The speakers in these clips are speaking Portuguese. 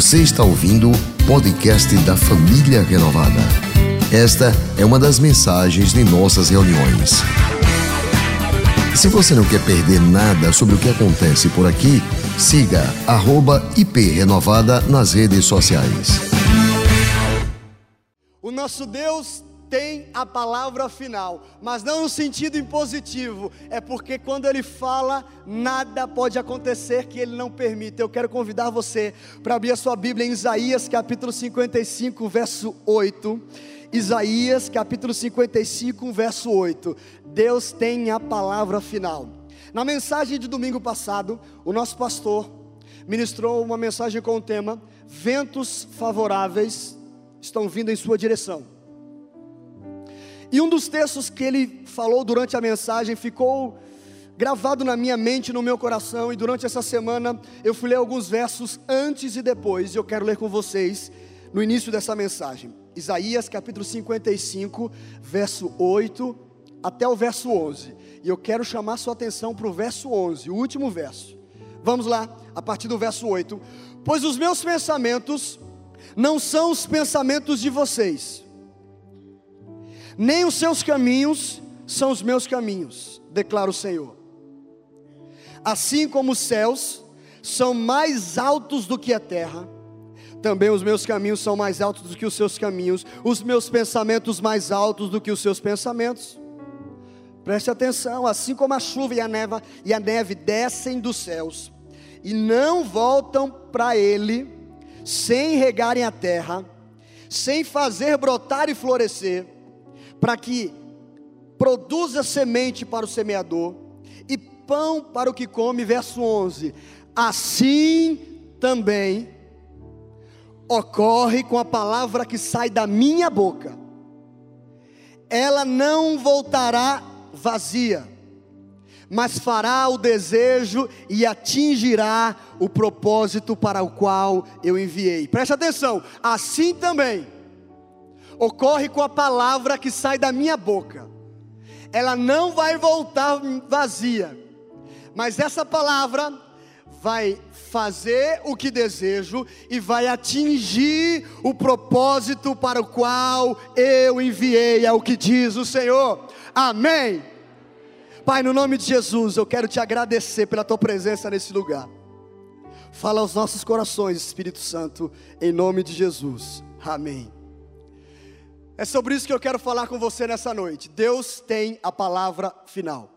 Você está ouvindo o podcast da Família Renovada. Esta é uma das mensagens de nossas reuniões. Se você não quer perder nada sobre o que acontece por aqui, siga @iprenovada nas redes sociais. O nosso Deus tem a palavra final, mas não no sentido impositivo, é porque quando ele fala, nada pode acontecer que ele não permita. Eu quero convidar você para abrir a sua Bíblia em Isaías capítulo 55, verso 8. Isaías capítulo 55, verso 8. Deus tem a palavra final. Na mensagem de domingo passado, o nosso pastor ministrou uma mensagem com o tema: Ventos favoráveis estão vindo em sua direção. E um dos textos que ele falou durante a mensagem ficou gravado na minha mente, no meu coração, e durante essa semana eu fui ler alguns versos antes e depois, e eu quero ler com vocês no início dessa mensagem. Isaías capítulo 55, verso 8 até o verso 11. E eu quero chamar sua atenção para o verso 11, o último verso. Vamos lá, a partir do verso 8. Pois os meus pensamentos não são os pensamentos de vocês nem os seus caminhos são os meus caminhos, declara o Senhor. Assim como os céus são mais altos do que a terra, também os meus caminhos são mais altos do que os seus caminhos, os meus pensamentos mais altos do que os seus pensamentos. Preste atenção, assim como a chuva e a neve, e a neve descem dos céus e não voltam para ele sem regarem a terra, sem fazer brotar e florescer, para que produza semente para o semeador e pão para o que come. Verso 11: Assim também ocorre com a palavra que sai da minha boca, ela não voltará vazia, mas fará o desejo e atingirá o propósito para o qual eu enviei. Preste atenção, assim também ocorre com a palavra que sai da minha boca. Ela não vai voltar vazia, mas essa palavra vai fazer o que desejo e vai atingir o propósito para o qual eu enviei, é o que diz o Senhor. Amém. Pai, no nome de Jesus, eu quero te agradecer pela tua presença nesse lugar. Fala aos nossos corações, Espírito Santo, em nome de Jesus. Amém. É sobre isso que eu quero falar com você nessa noite. Deus tem a palavra final.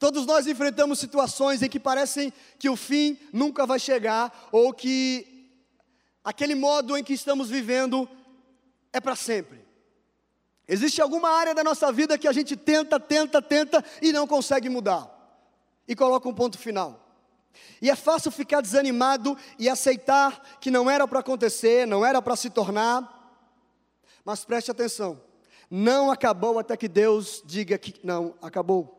Todos nós enfrentamos situações em que parecem que o fim nunca vai chegar, ou que aquele modo em que estamos vivendo é para sempre. Existe alguma área da nossa vida que a gente tenta, tenta, tenta e não consegue mudar, e coloca um ponto final. E é fácil ficar desanimado e aceitar que não era para acontecer, não era para se tornar, mas preste atenção: não acabou até que Deus diga que não acabou.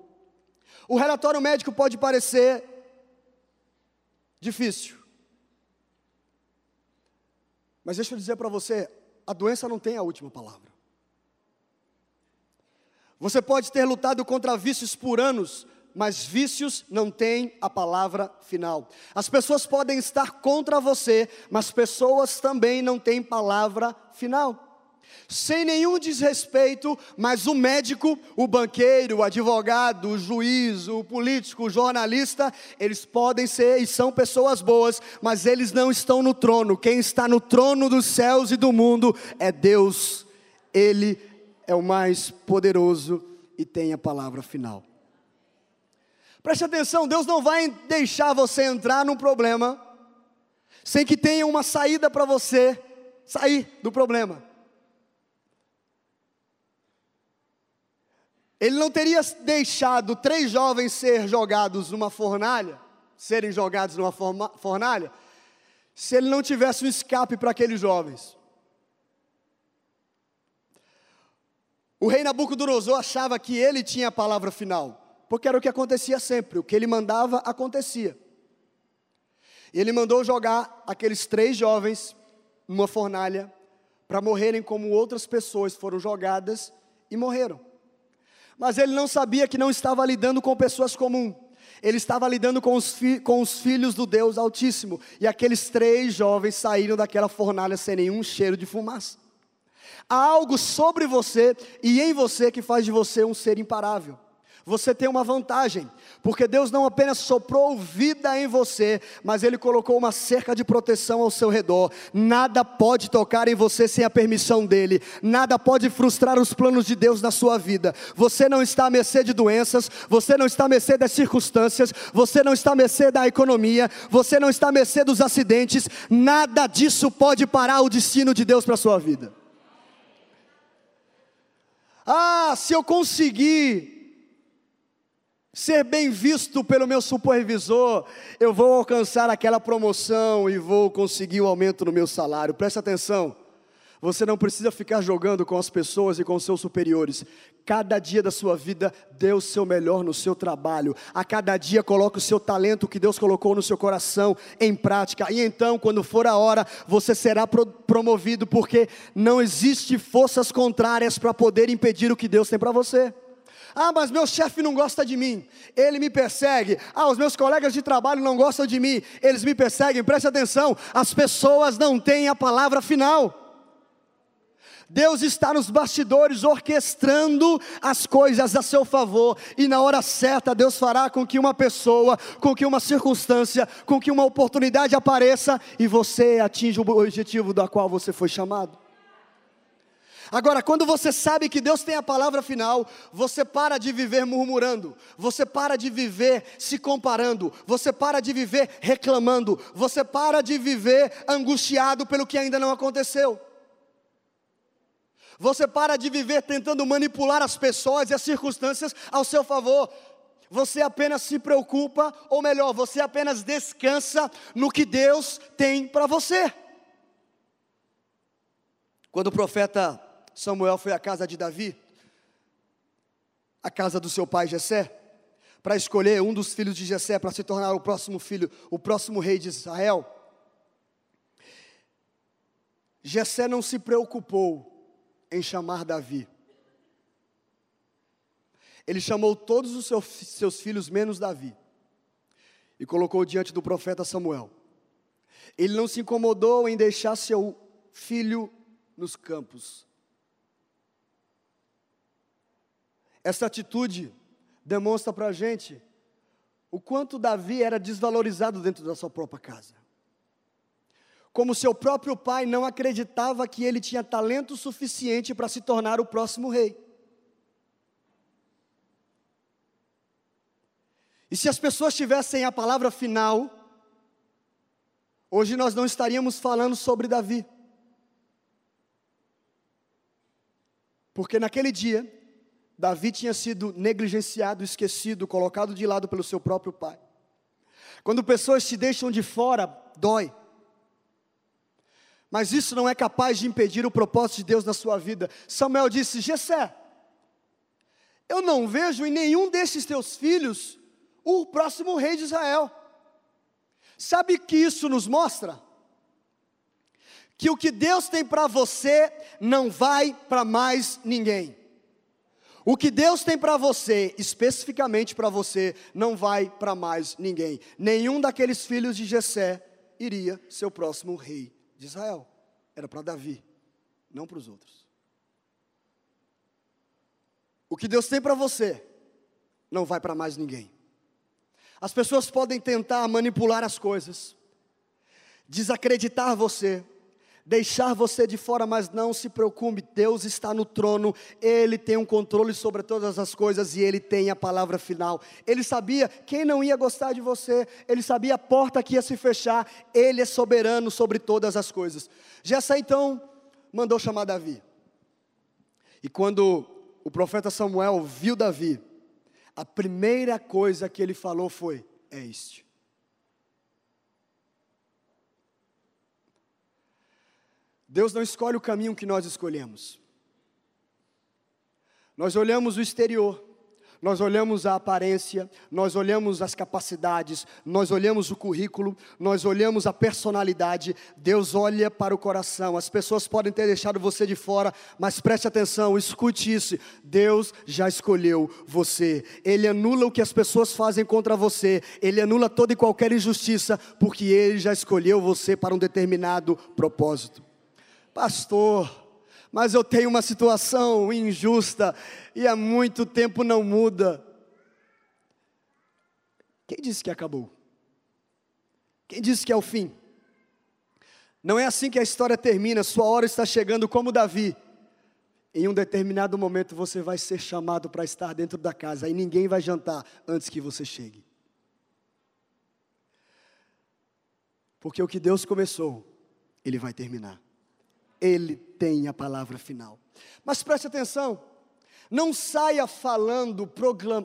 O relatório médico pode parecer difícil, mas deixa eu dizer para você: a doença não tem a última palavra. Você pode ter lutado contra vícios por anos, mas vícios não têm a palavra final. As pessoas podem estar contra você, mas pessoas também não têm palavra final sem nenhum desrespeito, mas o médico, o banqueiro, o advogado, o juiz, o político, o jornalista, eles podem ser e são pessoas boas, mas eles não estão no trono. Quem está no trono dos céus e do mundo é Deus. Ele é o mais poderoso e tem a palavra final. Preste atenção, Deus não vai deixar você entrar num problema sem que tenha uma saída para você sair do problema. Ele não teria deixado três jovens ser jogados numa fornalha, serem jogados numa fornalha, se ele não tivesse um escape para aqueles jovens. O rei Nabucodonosor achava que ele tinha a palavra final, porque era o que acontecia sempre, o que ele mandava acontecia. E ele mandou jogar aqueles três jovens numa fornalha para morrerem como outras pessoas foram jogadas e morreram mas ele não sabia que não estava lidando com pessoas comuns. Ele estava lidando com os, com os, filhos do Deus Altíssimo. E aqueles três jovens saíram daquela fornalha sem nenhum cheiro de fumaça. Há algo sobre você e em você que faz de você um ser imparável você tem uma vantagem, porque Deus não apenas soprou vida em você, mas Ele colocou uma cerca de proteção ao seu redor. Nada pode tocar em você sem a permissão dEle, nada pode frustrar os planos de Deus na sua vida. Você não está à mercê de doenças, você não está à mercê das circunstâncias, você não está à mercê da economia, você não está à mercê dos acidentes, nada disso pode parar o destino de Deus para a sua vida. Ah, se eu conseguir ser bem visto pelo meu supervisor, eu vou alcançar aquela promoção e vou conseguir o um aumento no meu salário. Preste atenção. Você não precisa ficar jogando com as pessoas e com os seus superiores. Cada dia da sua vida, dê o seu melhor no seu trabalho. A cada dia, coloque o seu talento que Deus colocou no seu coração em prática. E então, quando for a hora, você será pro promovido, porque não existe forças contrárias para poder impedir o que Deus tem para você. Ah, mas meu chefe não gosta de mim, ele me persegue. Ah, os meus colegas de trabalho não gostam de mim, eles me perseguem. Preste atenção, as pessoas não têm a palavra final. Deus está nos bastidores orquestrando as coisas a seu favor, e na hora certa Deus fará com que uma pessoa, com que uma circunstância, com que uma oportunidade apareça e você atinja o objetivo da qual você foi chamado. Agora, quando você sabe que Deus tem a palavra final, você para de viver murmurando, você para de viver se comparando, você para de viver reclamando, você para de viver angustiado pelo que ainda não aconteceu. Você para de viver tentando manipular as pessoas e as circunstâncias ao seu favor. Você apenas se preocupa, ou melhor, você apenas descansa no que Deus tem para você. Quando o profeta Samuel foi à casa de Davi, a casa do seu pai Jessé, para escolher um dos filhos de Jessé para se tornar o próximo filho, o próximo rei de Israel. Jessé não se preocupou em chamar Davi. Ele chamou todos os seus, seus filhos menos Davi e colocou diante do profeta Samuel. Ele não se incomodou em deixar seu filho nos campos. Essa atitude demonstra para a gente o quanto Davi era desvalorizado dentro da sua própria casa. Como seu próprio pai não acreditava que ele tinha talento suficiente para se tornar o próximo rei. E se as pessoas tivessem a palavra final, hoje nós não estaríamos falando sobre Davi. Porque naquele dia, Davi tinha sido negligenciado, esquecido, colocado de lado pelo seu próprio pai. Quando pessoas te deixam de fora, dói. Mas isso não é capaz de impedir o propósito de Deus na sua vida. Samuel disse: Gessé, eu não vejo em nenhum desses teus filhos o próximo rei de Israel. Sabe que isso nos mostra? Que o que Deus tem para você não vai para mais ninguém. O que Deus tem para você, especificamente para você, não vai para mais ninguém. Nenhum daqueles filhos de Jessé iria ser o próximo rei de Israel. Era para Davi, não para os outros. O que Deus tem para você não vai para mais ninguém. As pessoas podem tentar manipular as coisas, desacreditar você, deixar você de fora, mas não se preocupe, Deus está no trono, Ele tem um controle sobre todas as coisas e Ele tem a palavra final. Ele sabia quem não ia gostar de você, Ele sabia a porta que ia se fechar, Ele é soberano sobre todas as coisas. Jessé então mandou chamar Davi. E quando o profeta Samuel viu Davi, a primeira coisa que ele falou foi: É este. Deus não escolhe o caminho que nós escolhemos. Nós olhamos o exterior, Nós olhamos a aparência, nós olhamos as capacidades, nós olhamos o currículo, nós olhamos a personalidade. Deus olha para o coração. As pessoas podem ter deixado você de fora, mas preste atenção, escute isso. Deus já escolheu você. Ele anula o que as pessoas fazem contra você. Ele anula toda e qualquer injustiça, porque ele já escolheu você para um determinado propósito. Pastor, mas eu tenho uma situação injusta e há muito tempo não muda. Quem disse que acabou? Quem disse que é o fim? Não é assim que a história termina, sua hora está chegando como Davi. Em um determinado momento você vai ser chamado para estar dentro da casa e ninguém vai jantar antes que você chegue. Porque o que Deus começou, Ele vai terminar. Ele tem a palavra final. Mas preste atenção, não saia falando,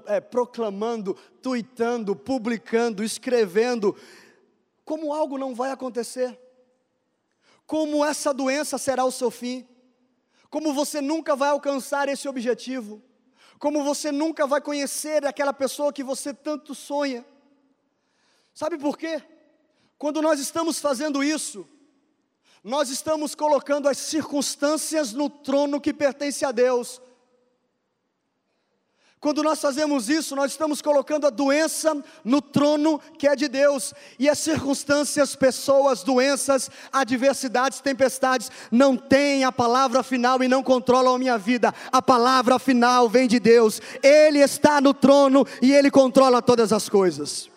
é, proclamando, tuitando, publicando, escrevendo, como algo não vai acontecer, como essa doença será o seu fim, como você nunca vai alcançar esse objetivo, como você nunca vai conhecer aquela pessoa que você tanto sonha. Sabe por quê? Quando nós estamos fazendo isso, nós estamos colocando as circunstâncias no trono que pertence a Deus. Quando nós fazemos isso, nós estamos colocando a doença no trono que é de Deus, e as circunstâncias, pessoas, doenças, adversidades, tempestades, não têm a palavra final e não controlam a minha vida. A palavra final vem de Deus, Ele está no trono e Ele controla todas as coisas.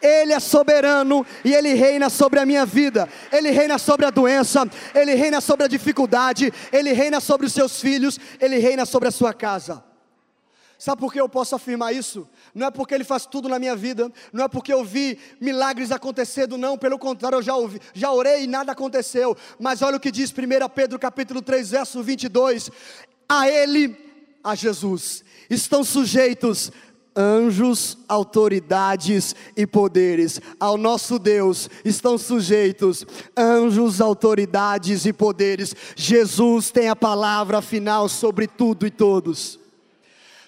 Ele é soberano e Ele reina sobre a minha vida, Ele reina sobre a doença, Ele reina sobre a dificuldade, Ele reina sobre os seus filhos, Ele reina sobre a sua casa. Sabe por que eu posso afirmar isso? Não é porque Ele faz tudo na minha vida, não é porque eu vi milagres acontecendo, não, pelo contrário, eu já, ouvi, já orei e nada aconteceu. Mas olha o que diz 1 Pedro capítulo 3, verso 22: A Ele, a Jesus, estão sujeitos anjos, autoridades e poderes. Ao nosso Deus estão sujeitos anjos, autoridades e poderes. Jesus tem a palavra final sobre tudo e todos.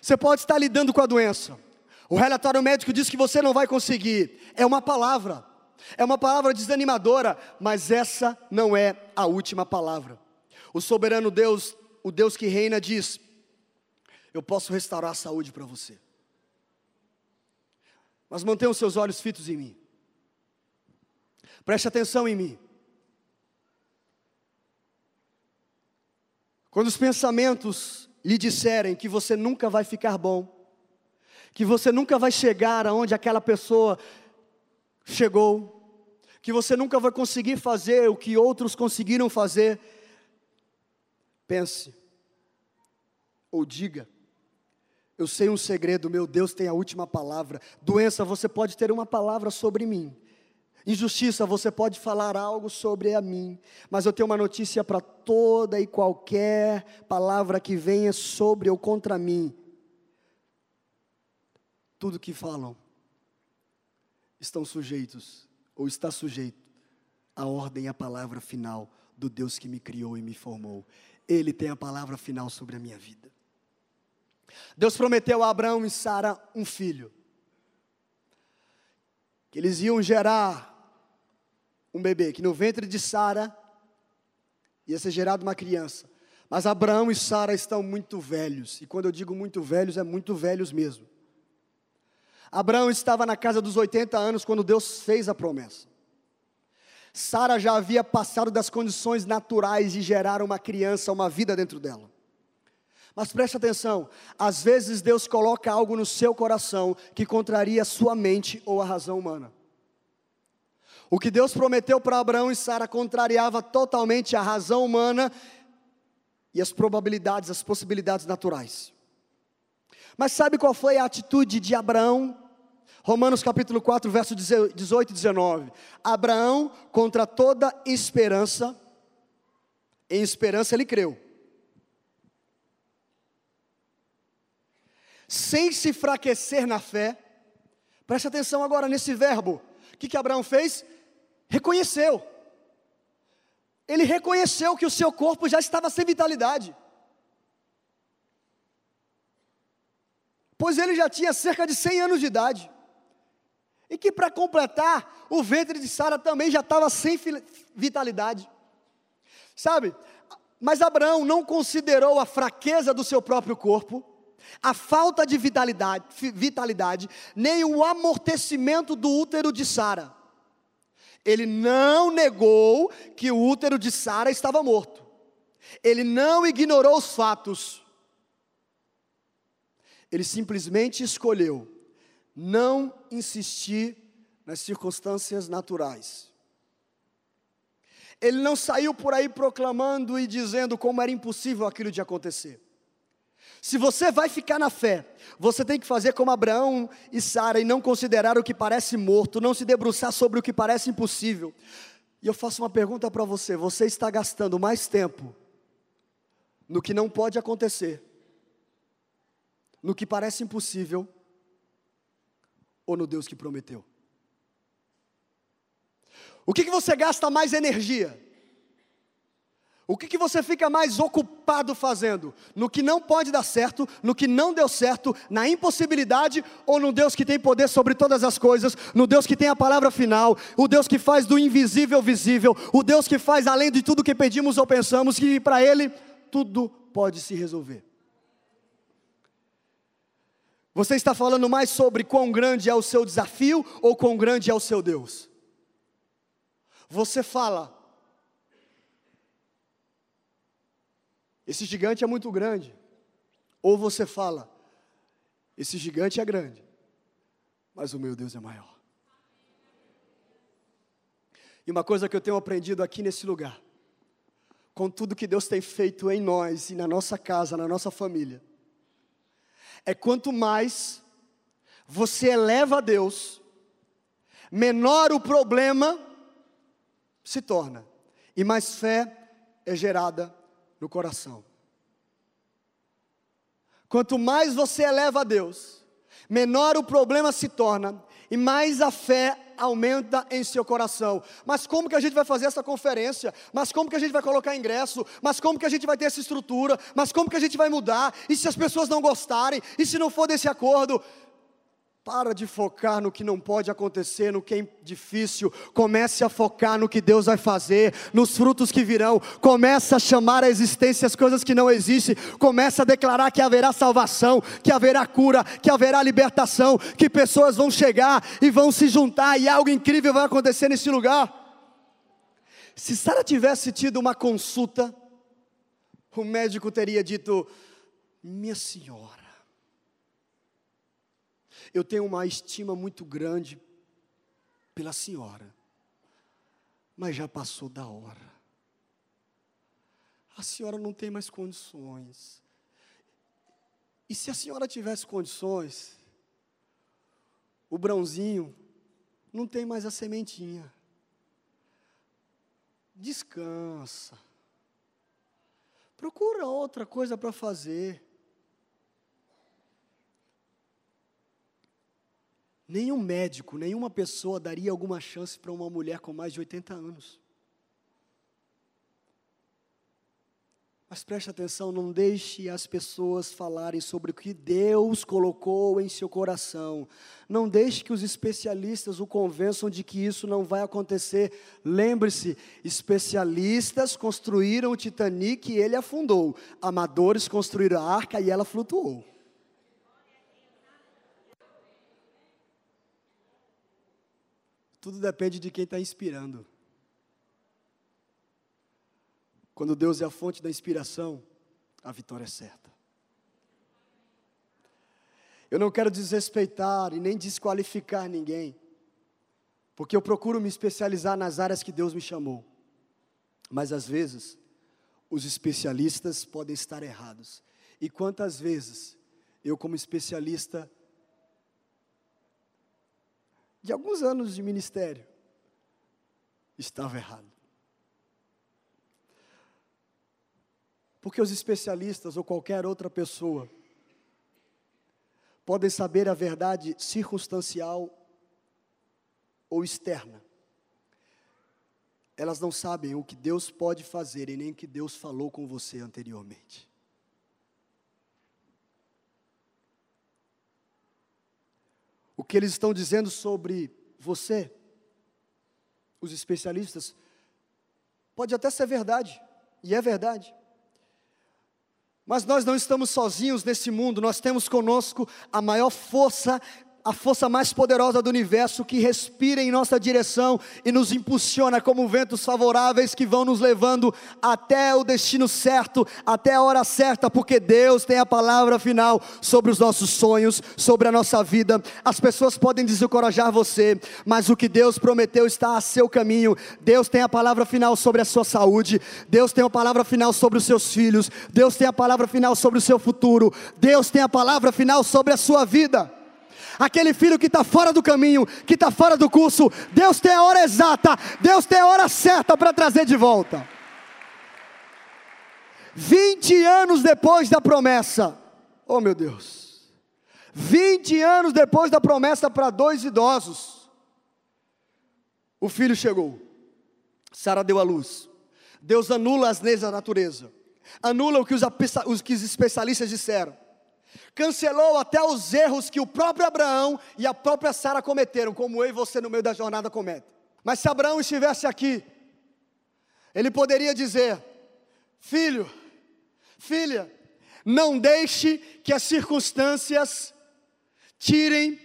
Você pode estar lidando com a doença. O relatório médico diz que você não vai conseguir. É uma palavra. É uma palavra desanimadora, mas essa não é a última palavra. O soberano Deus, o Deus que reina, diz: Eu posso restaurar a saúde para você. Mas mantenha os seus olhos fitos em mim. Preste atenção em mim. Quando os pensamentos lhe disserem que você nunca vai ficar bom, que você nunca vai chegar aonde aquela pessoa chegou, que você nunca vai conseguir fazer o que outros conseguiram fazer, pense ou diga: eu sei um segredo, meu Deus tem a última palavra. Doença, você pode ter uma palavra sobre mim. Injustiça, você pode falar algo sobre a mim, mas eu tenho uma notícia para toda e qualquer palavra que venha sobre ou contra mim. Tudo que falam estão sujeitos, ou está sujeito, à ordem e à palavra final do Deus que me criou e me formou. Ele tem a palavra final sobre a minha vida. Deus prometeu a Abraão e Sara um filho. Que eles iam gerar um bebê, que no ventre de Sara ia ser gerado uma criança. Mas Abraão e Sara estão muito velhos, e quando eu digo muito velhos, é muito velhos mesmo. Abraão estava na casa dos 80 anos quando Deus fez a promessa. Sara já havia passado das condições naturais de gerar uma criança, uma vida dentro dela. Mas preste atenção, às vezes Deus coloca algo no seu coração que contraria a sua mente ou a razão humana. O que Deus prometeu para Abraão e Sara contrariava totalmente a razão humana e as probabilidades, as possibilidades naturais. Mas sabe qual foi a atitude de Abraão? Romanos capítulo 4, verso 18 e 19. Abraão, contra toda esperança, em esperança ele creu sem se enfraquecer na fé. Preste atenção agora nesse verbo. O que, que Abraão fez? Reconheceu. Ele reconheceu que o seu corpo já estava sem vitalidade. pois ele já tinha cerca de 100 anos de idade. E que para completar, o ventre de Sara também já estava sem vitalidade. Sabe? Mas Abraão não considerou a fraqueza do seu próprio corpo, a falta de vitalidade, vitalidade nem o amortecimento do útero de Sara. Ele não negou que o útero de Sara estava morto. Ele não ignorou os fatos. Ele simplesmente escolheu não insistir nas circunstâncias naturais. Ele não saiu por aí proclamando e dizendo como era impossível aquilo de acontecer. Se você vai ficar na fé, você tem que fazer como Abraão e Sara e não considerar o que parece morto, não se debruçar sobre o que parece impossível. E eu faço uma pergunta para você: você está gastando mais tempo no que não pode acontecer, no que parece impossível, ou no Deus que prometeu? O que, que você gasta mais energia? O que, que você fica mais ocupado fazendo? No que não pode dar certo, no que não deu certo, na impossibilidade ou no Deus que tem poder sobre todas as coisas, no Deus que tem a palavra final, o Deus que faz do invisível visível, o Deus que faz além de tudo que pedimos ou pensamos, que para Ele tudo pode se resolver. Você está falando mais sobre quão grande é o seu desafio ou quão grande é o seu Deus? Você fala, esse gigante é muito grande, ou você fala, esse gigante é grande, mas o meu Deus é maior. E uma coisa que eu tenho aprendido aqui nesse lugar, com tudo que Deus tem feito em nós e na nossa casa, na nossa família, é quanto mais você eleva a Deus, menor o problema se torna, e mais fé é gerada no coração. Quanto mais você eleva a Deus, menor o problema se torna, e mais a fé aumenta em seu coração. Mas como que a gente vai fazer essa conferência? Mas como que a gente vai colocar ingresso? Mas como que a gente vai ter essa estrutura? Mas como que a gente vai mudar? E se as pessoas não gostarem? E se não for desse acordo? Para de focar no que não pode acontecer, no que é difícil. Comece a focar no que Deus vai fazer, nos frutos que virão. Comece a chamar a existência as coisas que não existem. Comece a declarar que haverá salvação, que haverá cura, que haverá libertação, que pessoas vão chegar e vão se juntar e algo incrível vai acontecer nesse lugar. Se Sara tivesse tido uma consulta, o médico teria dito: Minha senhora eu tenho uma estima muito grande pela senhora, mas já passou da hora. A senhora não tem mais condições. E se a senhora tivesse condições, o brãozinho não tem mais a sementinha. Descansa. Procura outra coisa para fazer. Nenhum médico, nenhuma pessoa daria alguma chance para uma mulher com mais de 80 anos. Mas preste atenção, não deixe as pessoas falarem sobre o que Deus colocou em seu coração. Não deixe que os especialistas o convençam de que isso não vai acontecer. Lembre-se: especialistas construíram o Titanic e ele afundou. Amadores construíram a arca e ela flutuou. Tudo depende de quem está inspirando. Quando Deus é a fonte da inspiração, a vitória é certa. Eu não quero desrespeitar e nem desqualificar ninguém, porque eu procuro me especializar nas áreas que Deus me chamou. Mas às vezes, os especialistas podem estar errados. E quantas vezes eu, como especialista, de alguns anos de ministério, estava errado. Porque os especialistas ou qualquer outra pessoa podem saber a verdade circunstancial ou externa. Elas não sabem o que Deus pode fazer e nem o que Deus falou com você anteriormente. O que eles estão dizendo sobre você, os especialistas, pode até ser verdade, e é verdade. Mas nós não estamos sozinhos nesse mundo, nós temos conosco a maior força a força mais poderosa do universo que respira em nossa direção e nos impulsiona como ventos favoráveis que vão nos levando até o destino certo, até a hora certa, porque Deus tem a palavra final sobre os nossos sonhos, sobre a nossa vida. As pessoas podem desencorajar você, mas o que Deus prometeu está a seu caminho. Deus tem a palavra final sobre a sua saúde, Deus tem a palavra final sobre os seus filhos, Deus tem a palavra final sobre o seu futuro, Deus tem a palavra final sobre a sua vida aquele filho que está fora do caminho, que está fora do curso, Deus tem a hora exata, Deus tem a hora certa para trazer de volta. 20 anos depois da promessa, oh meu Deus, 20 anos depois da promessa para dois idosos, o filho chegou, Sara deu a luz, Deus anula as leis da natureza, anula o que os, os, que os especialistas disseram, cancelou até os erros que o próprio Abraão e a própria Sara cometeram, como eu e você no meio da jornada cometem. Mas se Abraão estivesse aqui, ele poderia dizer: Filho, filha, não deixe que as circunstâncias tirem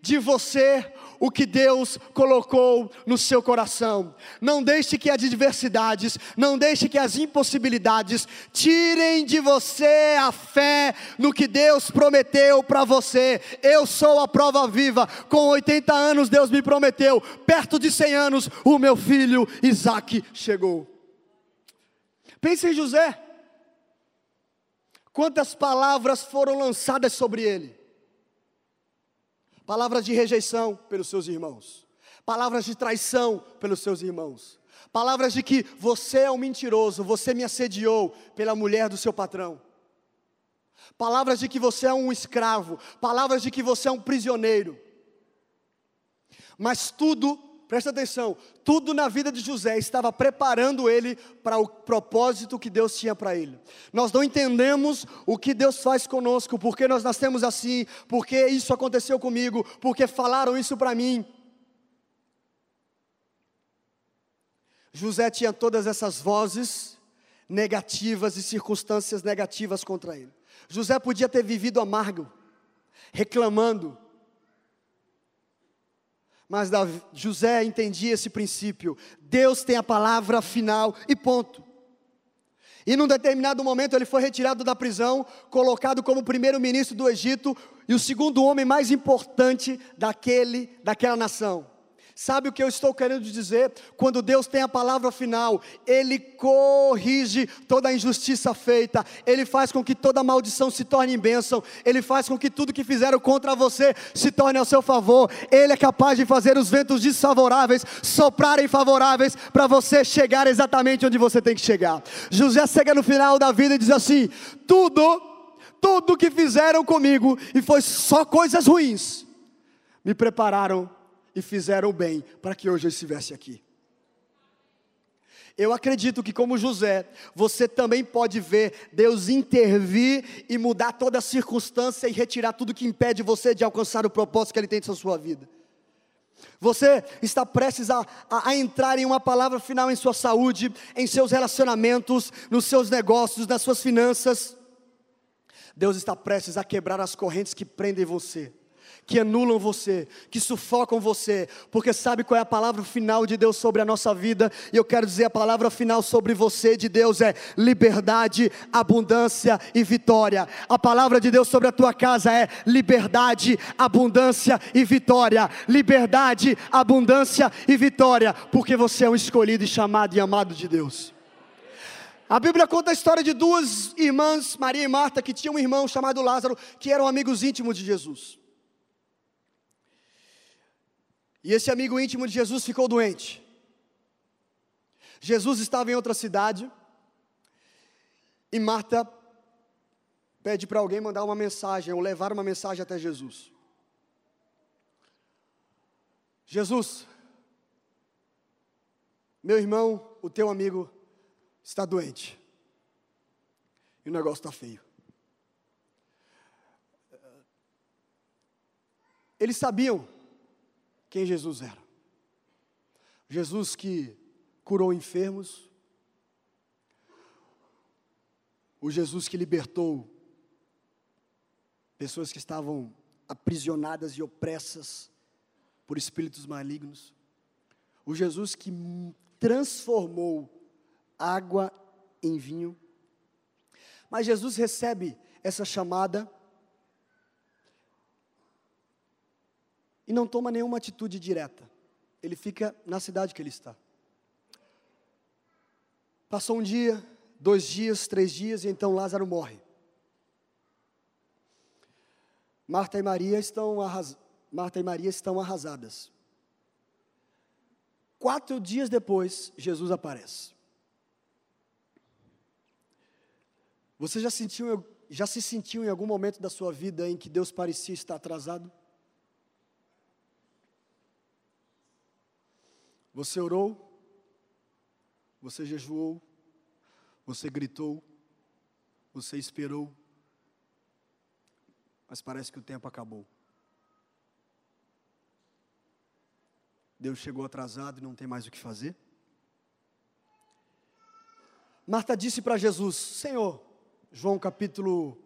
de você o que Deus colocou no seu coração. Não deixe que as adversidades, não deixe que as impossibilidades tirem de você a fé no que Deus prometeu para você. Eu sou a prova viva. Com 80 anos Deus me prometeu, perto de 100 anos o meu filho Isaac chegou. Pense em José. Quantas palavras foram lançadas sobre ele? Palavras de rejeição pelos seus irmãos, palavras de traição pelos seus irmãos, palavras de que você é um mentiroso, você me assediou pela mulher do seu patrão, palavras de que você é um escravo, palavras de que você é um prisioneiro. Mas tudo presta atenção, tudo na vida de José estava preparando ele para o propósito que Deus tinha para ele. Nós não entendemos o que Deus faz conosco, porque nós nascemos assim, porque isso aconteceu comigo, porque falaram isso para mim. José tinha todas essas vozes negativas e circunstâncias negativas contra ele. José podia ter vivido amargo, reclamando, mas José entendia esse princípio. Deus tem a palavra final e ponto. E num determinado momento ele foi retirado da prisão, colocado como primeiro-ministro do Egito e o segundo homem mais importante daquele, daquela nação. Sabe o que eu estou querendo dizer? Quando Deus tem a palavra final, Ele corrige toda a injustiça feita, Ele faz com que toda maldição se torne em bênção, Ele faz com que tudo que fizeram contra você se torne ao seu favor, Ele é capaz de fazer os ventos desfavoráveis soprarem favoráveis para você chegar exatamente onde você tem que chegar. José chega no final da vida e diz assim: tudo, tudo que fizeram comigo, e foi só coisas ruins, me prepararam e fizeram bem para que hoje eu estivesse aqui. Eu acredito que, como José, você também pode ver Deus intervir e mudar toda a circunstância e retirar tudo que impede você de alcançar o propósito que Ele tem na sua vida. Você está prestes a, a, a, entrar em uma palavra final em sua saúde, em seus relacionamentos, nos seus negócios, nas suas finanças. Deus está prestes a quebrar as correntes que prendem você que anulam você, que sufocam você, porque sabe qual é a palavra final de Deus sobre a nossa vida? E eu quero dizer a palavra final sobre você de Deus é liberdade, abundância e vitória. A palavra de Deus sobre a tua casa é liberdade, abundância e vitória. Liberdade, abundância e vitória, porque você é um escolhido e chamado e amado de Deus. A Bíblia conta a história de duas irmãs, Maria e Marta, que tinham um irmão chamado Lázaro, que eram amigos íntimos de Jesus. E esse amigo íntimo de Jesus ficou doente. Jesus estava em outra cidade. E Marta pede para alguém mandar uma mensagem ou levar uma mensagem até Jesus. Jesus, meu irmão, o teu amigo está doente. E o negócio está feio. Eles sabiam quem Jesus era. Jesus que curou enfermos, o Jesus que libertou pessoas que estavam aprisionadas e opressas por espíritos malignos, o Jesus que transformou água em vinho. Mas Jesus recebe essa chamada e não toma nenhuma atitude direta. Ele fica na cidade que ele está. Passou um dia, dois dias, três dias, e então Lázaro morre. Marta e Maria estão, arras... Marta e Maria estão arrasadas. Quatro dias depois, Jesus aparece. Você já sentiu, já se sentiu em algum momento da sua vida em que Deus parecia estar atrasado? Você orou, você jejuou, você gritou, você esperou, mas parece que o tempo acabou. Deus chegou atrasado e não tem mais o que fazer? Marta disse para Jesus: Senhor, João capítulo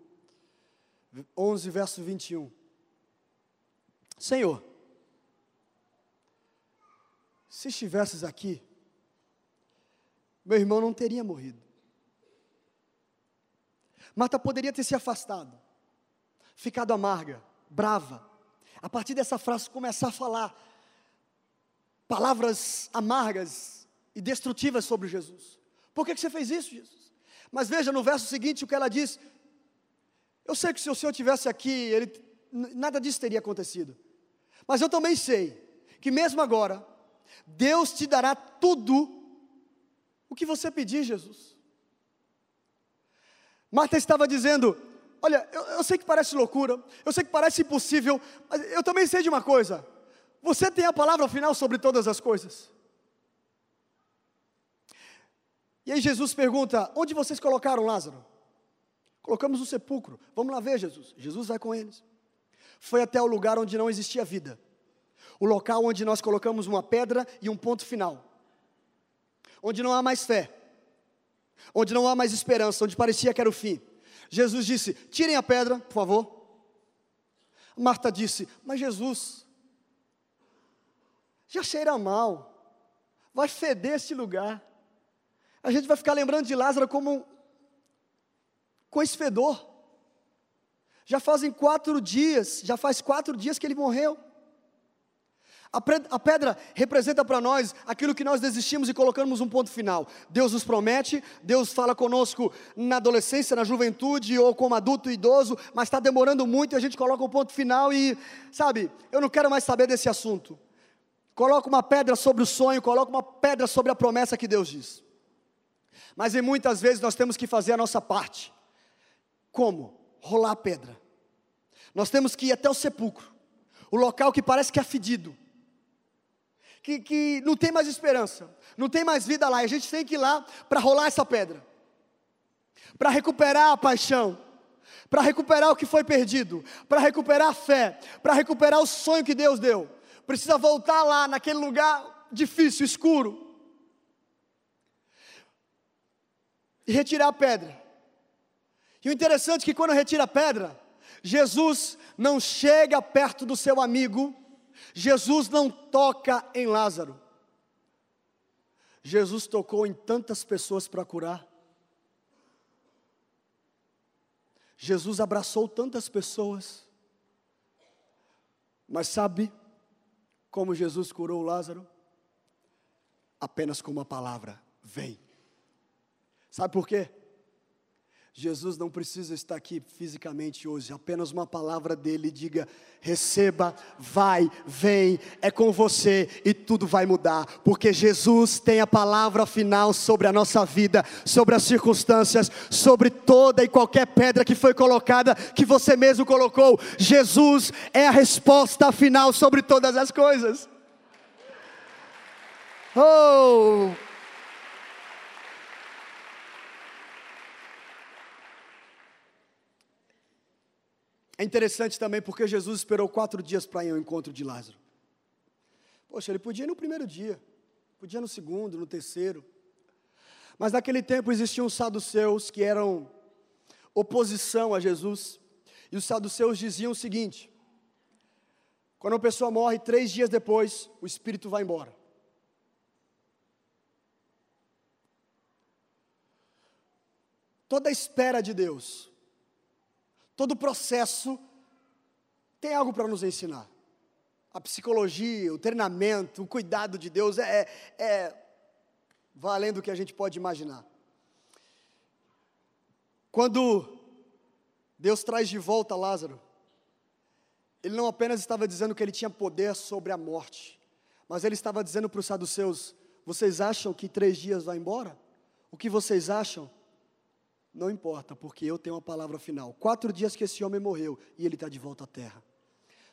11, verso 21. Senhor, se estivesses aqui, meu irmão não teria morrido. Marta poderia ter se afastado, ficado amarga, brava. A partir dessa frase começar a falar palavras amargas e destrutivas sobre Jesus. Por que, que você fez isso, Jesus? Mas veja no verso seguinte o que ela diz. Eu sei que se o Senhor tivesse aqui, ele, nada disso teria acontecido. Mas eu também sei que mesmo agora, Deus te dará tudo o que você pedir, Jesus. Marta estava dizendo: Olha, eu, eu, sei que parece loucura, eu sei que parece impossível, mas eu também sei de uma coisa: você tem a palavra final sobre todas as coisas. E aí Jesus pergunta: Onde vocês colocaram Lázaro? Colocamos no sepulcro. Vamos lá ver, Jesus. Jesus vai com eles. Foi até o lugar onde não existia vida o local onde nós colocamos uma pedra e um ponto final, onde não há mais fé, onde não há mais esperança, onde parecia que era o fim. Jesus disse: Tirem a pedra, por favor. Marta disse: Mas Jesus, já cheira mal, vai feder esse lugar. A gente vai ficar lembrando de Lázaro como com esse fedor. Já fazem quatro dias, já faz quatro dias que ele morreu. A pedra representa para nós aquilo que nós desistimos e colocamos um ponto final. Deus nos promete, Deus fala conosco na adolescência, na juventude ou como adulto idoso, mas está demorando muito e a gente coloca um ponto final e, sabe, eu não quero mais saber desse assunto. Coloca uma pedra sobre o sonho, coloca uma pedra sobre a promessa que Deus diz. Mas em muitas vezes nós temos que fazer a nossa parte. Como? Rolar a pedra. Nós temos que ir até o sepulcro, o local que parece que é fedido que, que não tem mais esperança, não tem mais vida lá, e a gente tem que ir lá para rolar essa pedra, para recuperar a paixão, para recuperar o que foi perdido, para recuperar a fé, para recuperar o sonho que Deus deu. Precisa voltar lá naquele lugar difícil, escuro, e retirar a pedra. E o interessante é que quando retira a pedra, Jesus não chega perto do seu amigo Jesus não toca em Lázaro. Jesus tocou em tantas pessoas para curar. Jesus abraçou tantas pessoas. Mas sabe como Jesus curou Lázaro? Apenas com uma palavra: vem. Sabe por quê? Jesus não precisa estar aqui fisicamente hoje, apenas uma palavra dele diga: receba, vai, vem, é com você e tudo vai mudar, porque Jesus tem a palavra final sobre a nossa vida, sobre as circunstâncias, sobre toda e qualquer pedra que foi colocada, que você mesmo colocou. Jesus é a resposta final sobre todas as coisas. Oh! É interessante também porque Jesus esperou quatro dias para ir ao encontro de Lázaro. Poxa, ele podia ir no primeiro dia, podia no segundo, no terceiro. Mas naquele tempo existiam os saduceus que eram oposição a Jesus. E os saduceus diziam o seguinte: quando uma pessoa morre, três dias depois, o espírito vai embora. Toda a espera de Deus, todo processo tem algo para nos ensinar a psicologia, o treinamento, o cuidado de Deus é, é, é valendo o que a gente pode imaginar. Quando Deus traz de volta Lázaro, ele não apenas estava dizendo que ele tinha poder sobre a morte, mas ele estava dizendo para os saduceus: vocês acham que três dias vai embora? O que vocês acham? Não importa, porque eu tenho a palavra final. Quatro dias que esse homem morreu e ele está de volta à terra.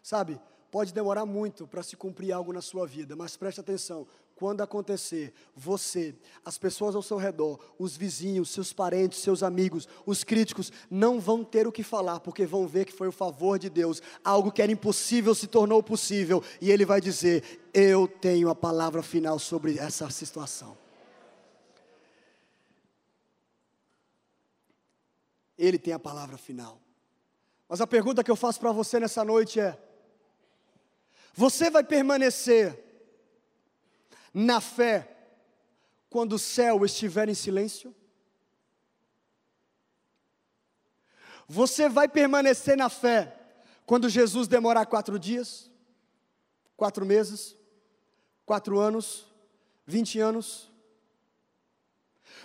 Sabe, Pode demorar muito para se cumprir algo na sua vida, mas preste atenção: quando acontecer, você, as pessoas ao seu redor, os vizinhos, seus parentes, seus amigos, os críticos, não vão ter o que falar, porque vão ver que foi o favor de Deus, algo que era impossível se tornou possível, e Ele vai dizer: Eu tenho a palavra final sobre essa situação. Ele tem a palavra final. Mas a pergunta que eu faço para você nessa noite é: você vai permanecer na fé quando o céu estiver em silêncio? Você vai permanecer na fé quando Jesus demorar quatro dias, quatro meses, quatro anos, vinte anos?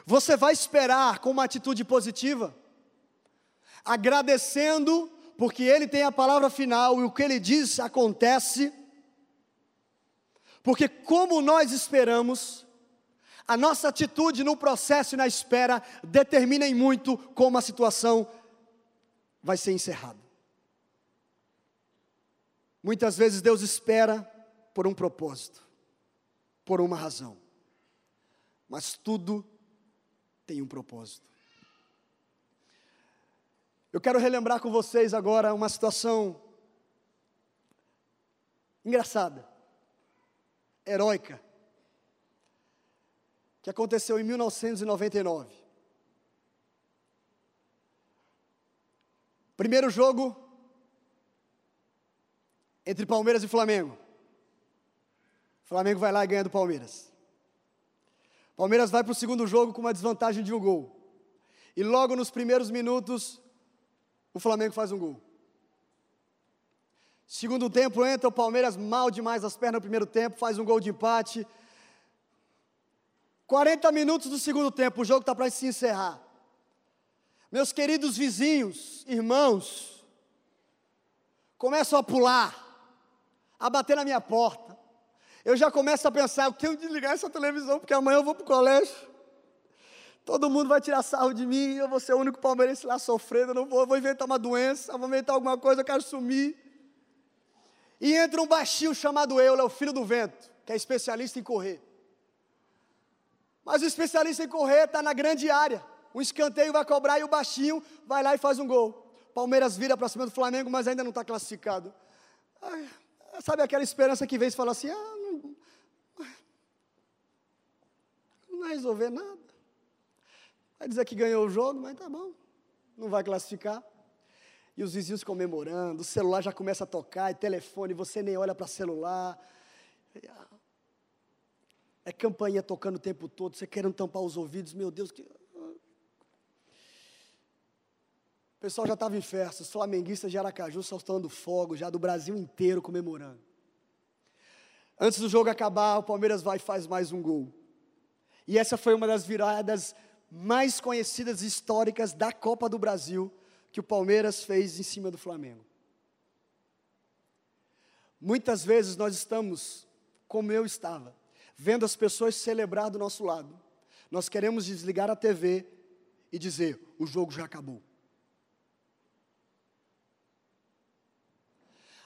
Você vai esperar com uma atitude positiva, agradecendo porque Ele tem a palavra final e o que Ele diz acontece. Porque, como nós esperamos, a nossa atitude no processo e na espera determina em muito como a situação vai ser encerrada. Muitas vezes Deus espera por um propósito, por uma razão, mas tudo tem um propósito. Eu quero relembrar com vocês agora uma situação engraçada, heróica, que aconteceu em 1999. Primeiro jogo entre Palmeiras e Flamengo. O Flamengo vai lá e ganha do Palmeiras. Palmeiras vai para o segundo jogo com uma desvantagem de um gol. E logo nos primeiros minutos, o Flamengo faz um gol. Segundo tempo entra o Palmeiras mal demais as pernas no primeiro tempo, faz um gol de empate. 40 minutos do segundo tempo, o jogo está para se encerrar. Meus queridos vizinhos, irmãos, começam a pular, a bater na minha porta. Eu já começo a pensar, eu tenho que desligar essa televisão, porque amanhã eu vou para o colégio. Todo mundo vai tirar sarro de mim, eu vou ser o único palmeirense lá sofrendo, eu não vou, eu vou inventar uma doença, vou inventar alguma coisa, eu quero sumir. E entra um baixinho chamado Euler, o filho do vento, que é especialista em correr. Mas o especialista em correr está na grande área. Um escanteio vai cobrar e o baixinho vai lá e faz um gol. Palmeiras vira para cima do Flamengo, mas ainda não está classificado. Ai, sabe aquela esperança que vem e fala assim: ah, não, não vai resolver nada. Vai dizer que ganhou o jogo, mas tá bom, não vai classificar. E os vizinhos comemorando, o celular já começa a tocar, e telefone, você nem olha para celular. É campainha tocando o tempo todo, você querendo tampar os ouvidos, meu Deus, que. O pessoal já estava em festa, os flamenguistas de Aracaju soltando fogo, já do Brasil inteiro comemorando. Antes do jogo acabar, o Palmeiras vai e faz mais um gol. E essa foi uma das viradas mais conhecidas históricas da Copa do Brasil que o Palmeiras fez em cima do Flamengo. Muitas vezes nós estamos, como eu estava, vendo as pessoas celebrar do nosso lado. Nós queremos desligar a TV e dizer: o jogo já acabou.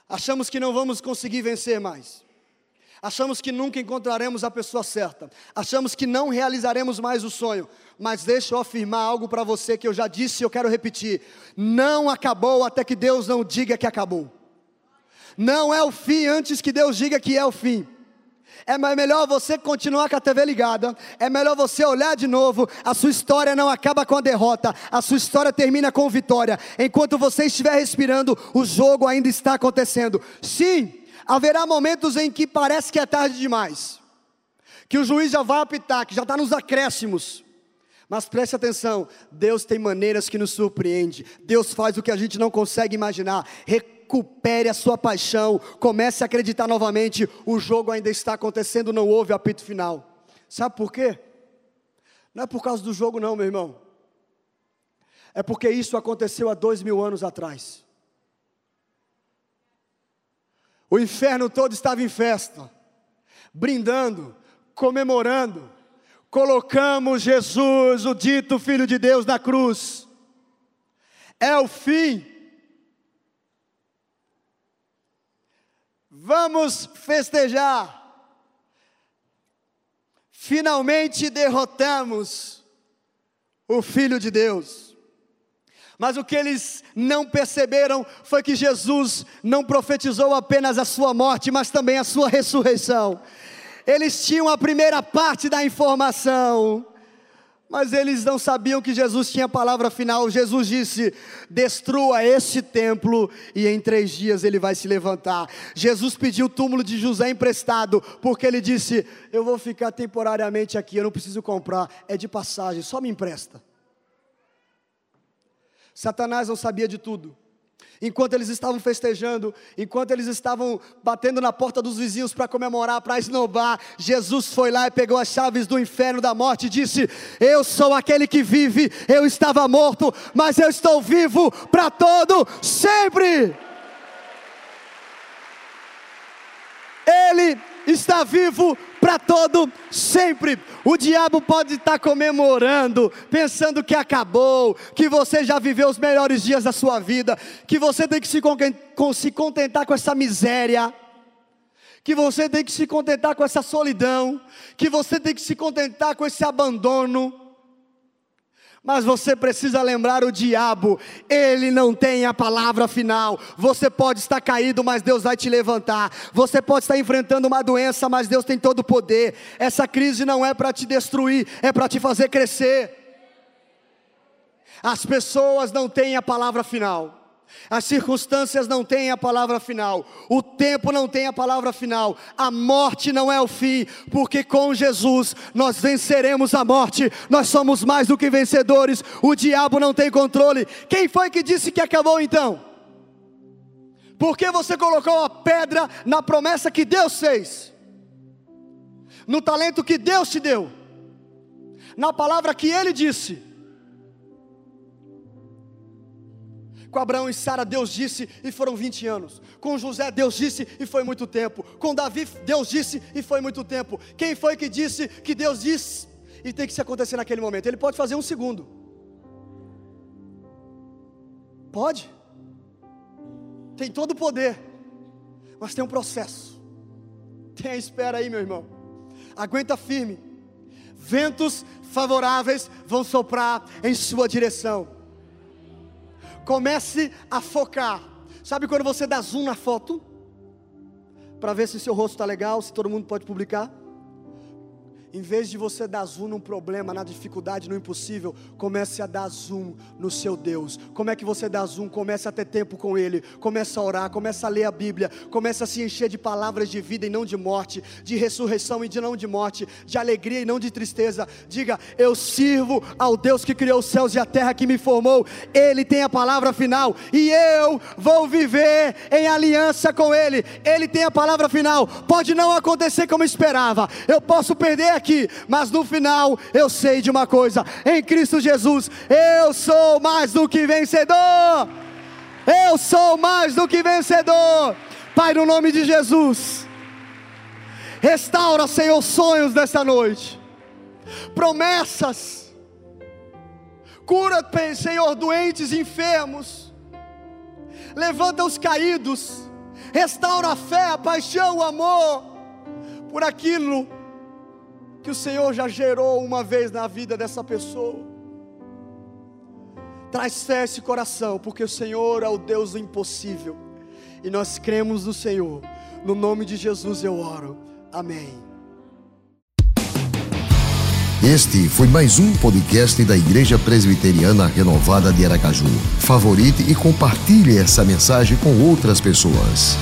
Achamos que não vamos conseguir vencer mais. Achamos que nunca encontraremos a pessoa certa. Achamos que não realizaremos mais o sonho. Mas deixa eu afirmar algo para você que eu já disse e eu quero repetir: não acabou até que Deus não diga que acabou. Não é o fim antes que Deus diga que é o fim. É melhor você continuar com a TV ligada. É melhor você olhar de novo. A sua história não acaba com a derrota. A sua história termina com vitória. Enquanto você estiver respirando, o jogo ainda está acontecendo. Sim, haverá momentos em que parece que é tarde demais. Que o juiz já vai apitar, que já está nos acréscimos. Mas preste atenção, Deus tem maneiras que nos surpreende. Deus faz o que a gente não consegue imaginar recupere a sua paixão, comece a acreditar novamente. O jogo ainda está acontecendo, não houve apito final. Sabe por quê? Não é por causa do jogo, não, meu irmão. É porque isso aconteceu há dois mil anos atrás. O inferno todo estava em festa, brindando, comemorando. Colocamos Jesus, o dito Filho de Deus, na cruz. É o fim Vamos festejar. Finalmente derrotamos o Filho de Deus. Mas o que eles não perceberam foi que Jesus não profetizou apenas a sua morte, mas também a sua ressurreição. Eles tinham a primeira parte da informação, mas eles não sabiam que Jesus tinha a palavra final. Jesus disse: Destrua este templo, e em três dias ele vai se levantar. Jesus pediu o túmulo de José emprestado, porque ele disse: Eu vou ficar temporariamente aqui, eu não preciso comprar, é de passagem, só me empresta. Satanás não sabia de tudo enquanto eles estavam festejando, enquanto eles estavam batendo na porta dos vizinhos para comemorar, para esnobar, Jesus foi lá e pegou as chaves do inferno da morte e disse: Eu sou aquele que vive, eu estava morto, mas eu estou vivo para todo sempre. Ele está vivo para todo sempre. O diabo pode estar comemorando, pensando que acabou, que você já viveu os melhores dias da sua vida, que você tem que se contentar com essa miséria, que você tem que se contentar com essa solidão, que você tem que se contentar com esse abandono. Mas você precisa lembrar o diabo, ele não tem a palavra final. Você pode estar caído, mas Deus vai te levantar. Você pode estar enfrentando uma doença, mas Deus tem todo o poder. Essa crise não é para te destruir, é para te fazer crescer. As pessoas não têm a palavra final. As circunstâncias não têm a palavra final, o tempo não tem a palavra final, a morte não é o fim, porque com Jesus nós venceremos a morte, nós somos mais do que vencedores, o diabo não tem controle. Quem foi que disse que acabou então? Por que você colocou a pedra na promessa que Deus fez? No talento que Deus te deu? Na palavra que Ele disse? Com Abraão e Sara, Deus disse e foram 20 anos. Com José, Deus disse e foi muito tempo. Com Davi, Deus disse e foi muito tempo. Quem foi que disse que Deus disse e tem que se acontecer naquele momento? Ele pode fazer um segundo. Pode. Tem todo o poder. Mas tem um processo. Tem a espera aí, meu irmão. Aguenta firme. Ventos favoráveis vão soprar em sua direção Comece a focar. Sabe quando você dá zoom na foto? Para ver se seu rosto está legal, se todo mundo pode publicar? Em vez de você dar zoom num problema, na dificuldade, no impossível, comece a dar zoom no seu Deus. Como é que você dá zoom? Comece a ter tempo com Ele, comece a orar, comece a ler a Bíblia, comece a se encher de palavras de vida e não de morte, de ressurreição e de não de morte, de alegria e não de tristeza. Diga: Eu sirvo ao Deus que criou os céus e a terra, que me formou. Ele tem a palavra final e eu vou viver em aliança com Ele. Ele tem a palavra final. Pode não acontecer como esperava, eu posso perder aqui, mas no final eu sei de uma coisa: em Cristo Jesus, eu sou mais do que vencedor. Eu sou mais do que vencedor. Pai, no nome de Jesus, restaura, Senhor, sonhos desta noite, promessas, cura, Senhor, doentes, enfermos, levanta os caídos, restaura a fé, a paixão, o amor por aquilo que o Senhor já gerou uma vez na vida dessa pessoa. Traz fé esse coração, porque o Senhor é o Deus do impossível. E nós cremos no Senhor. No nome de Jesus eu oro. Amém. Este foi mais um podcast da Igreja Presbiteriana Renovada de Aracaju. Favorite e compartilhe essa mensagem com outras pessoas.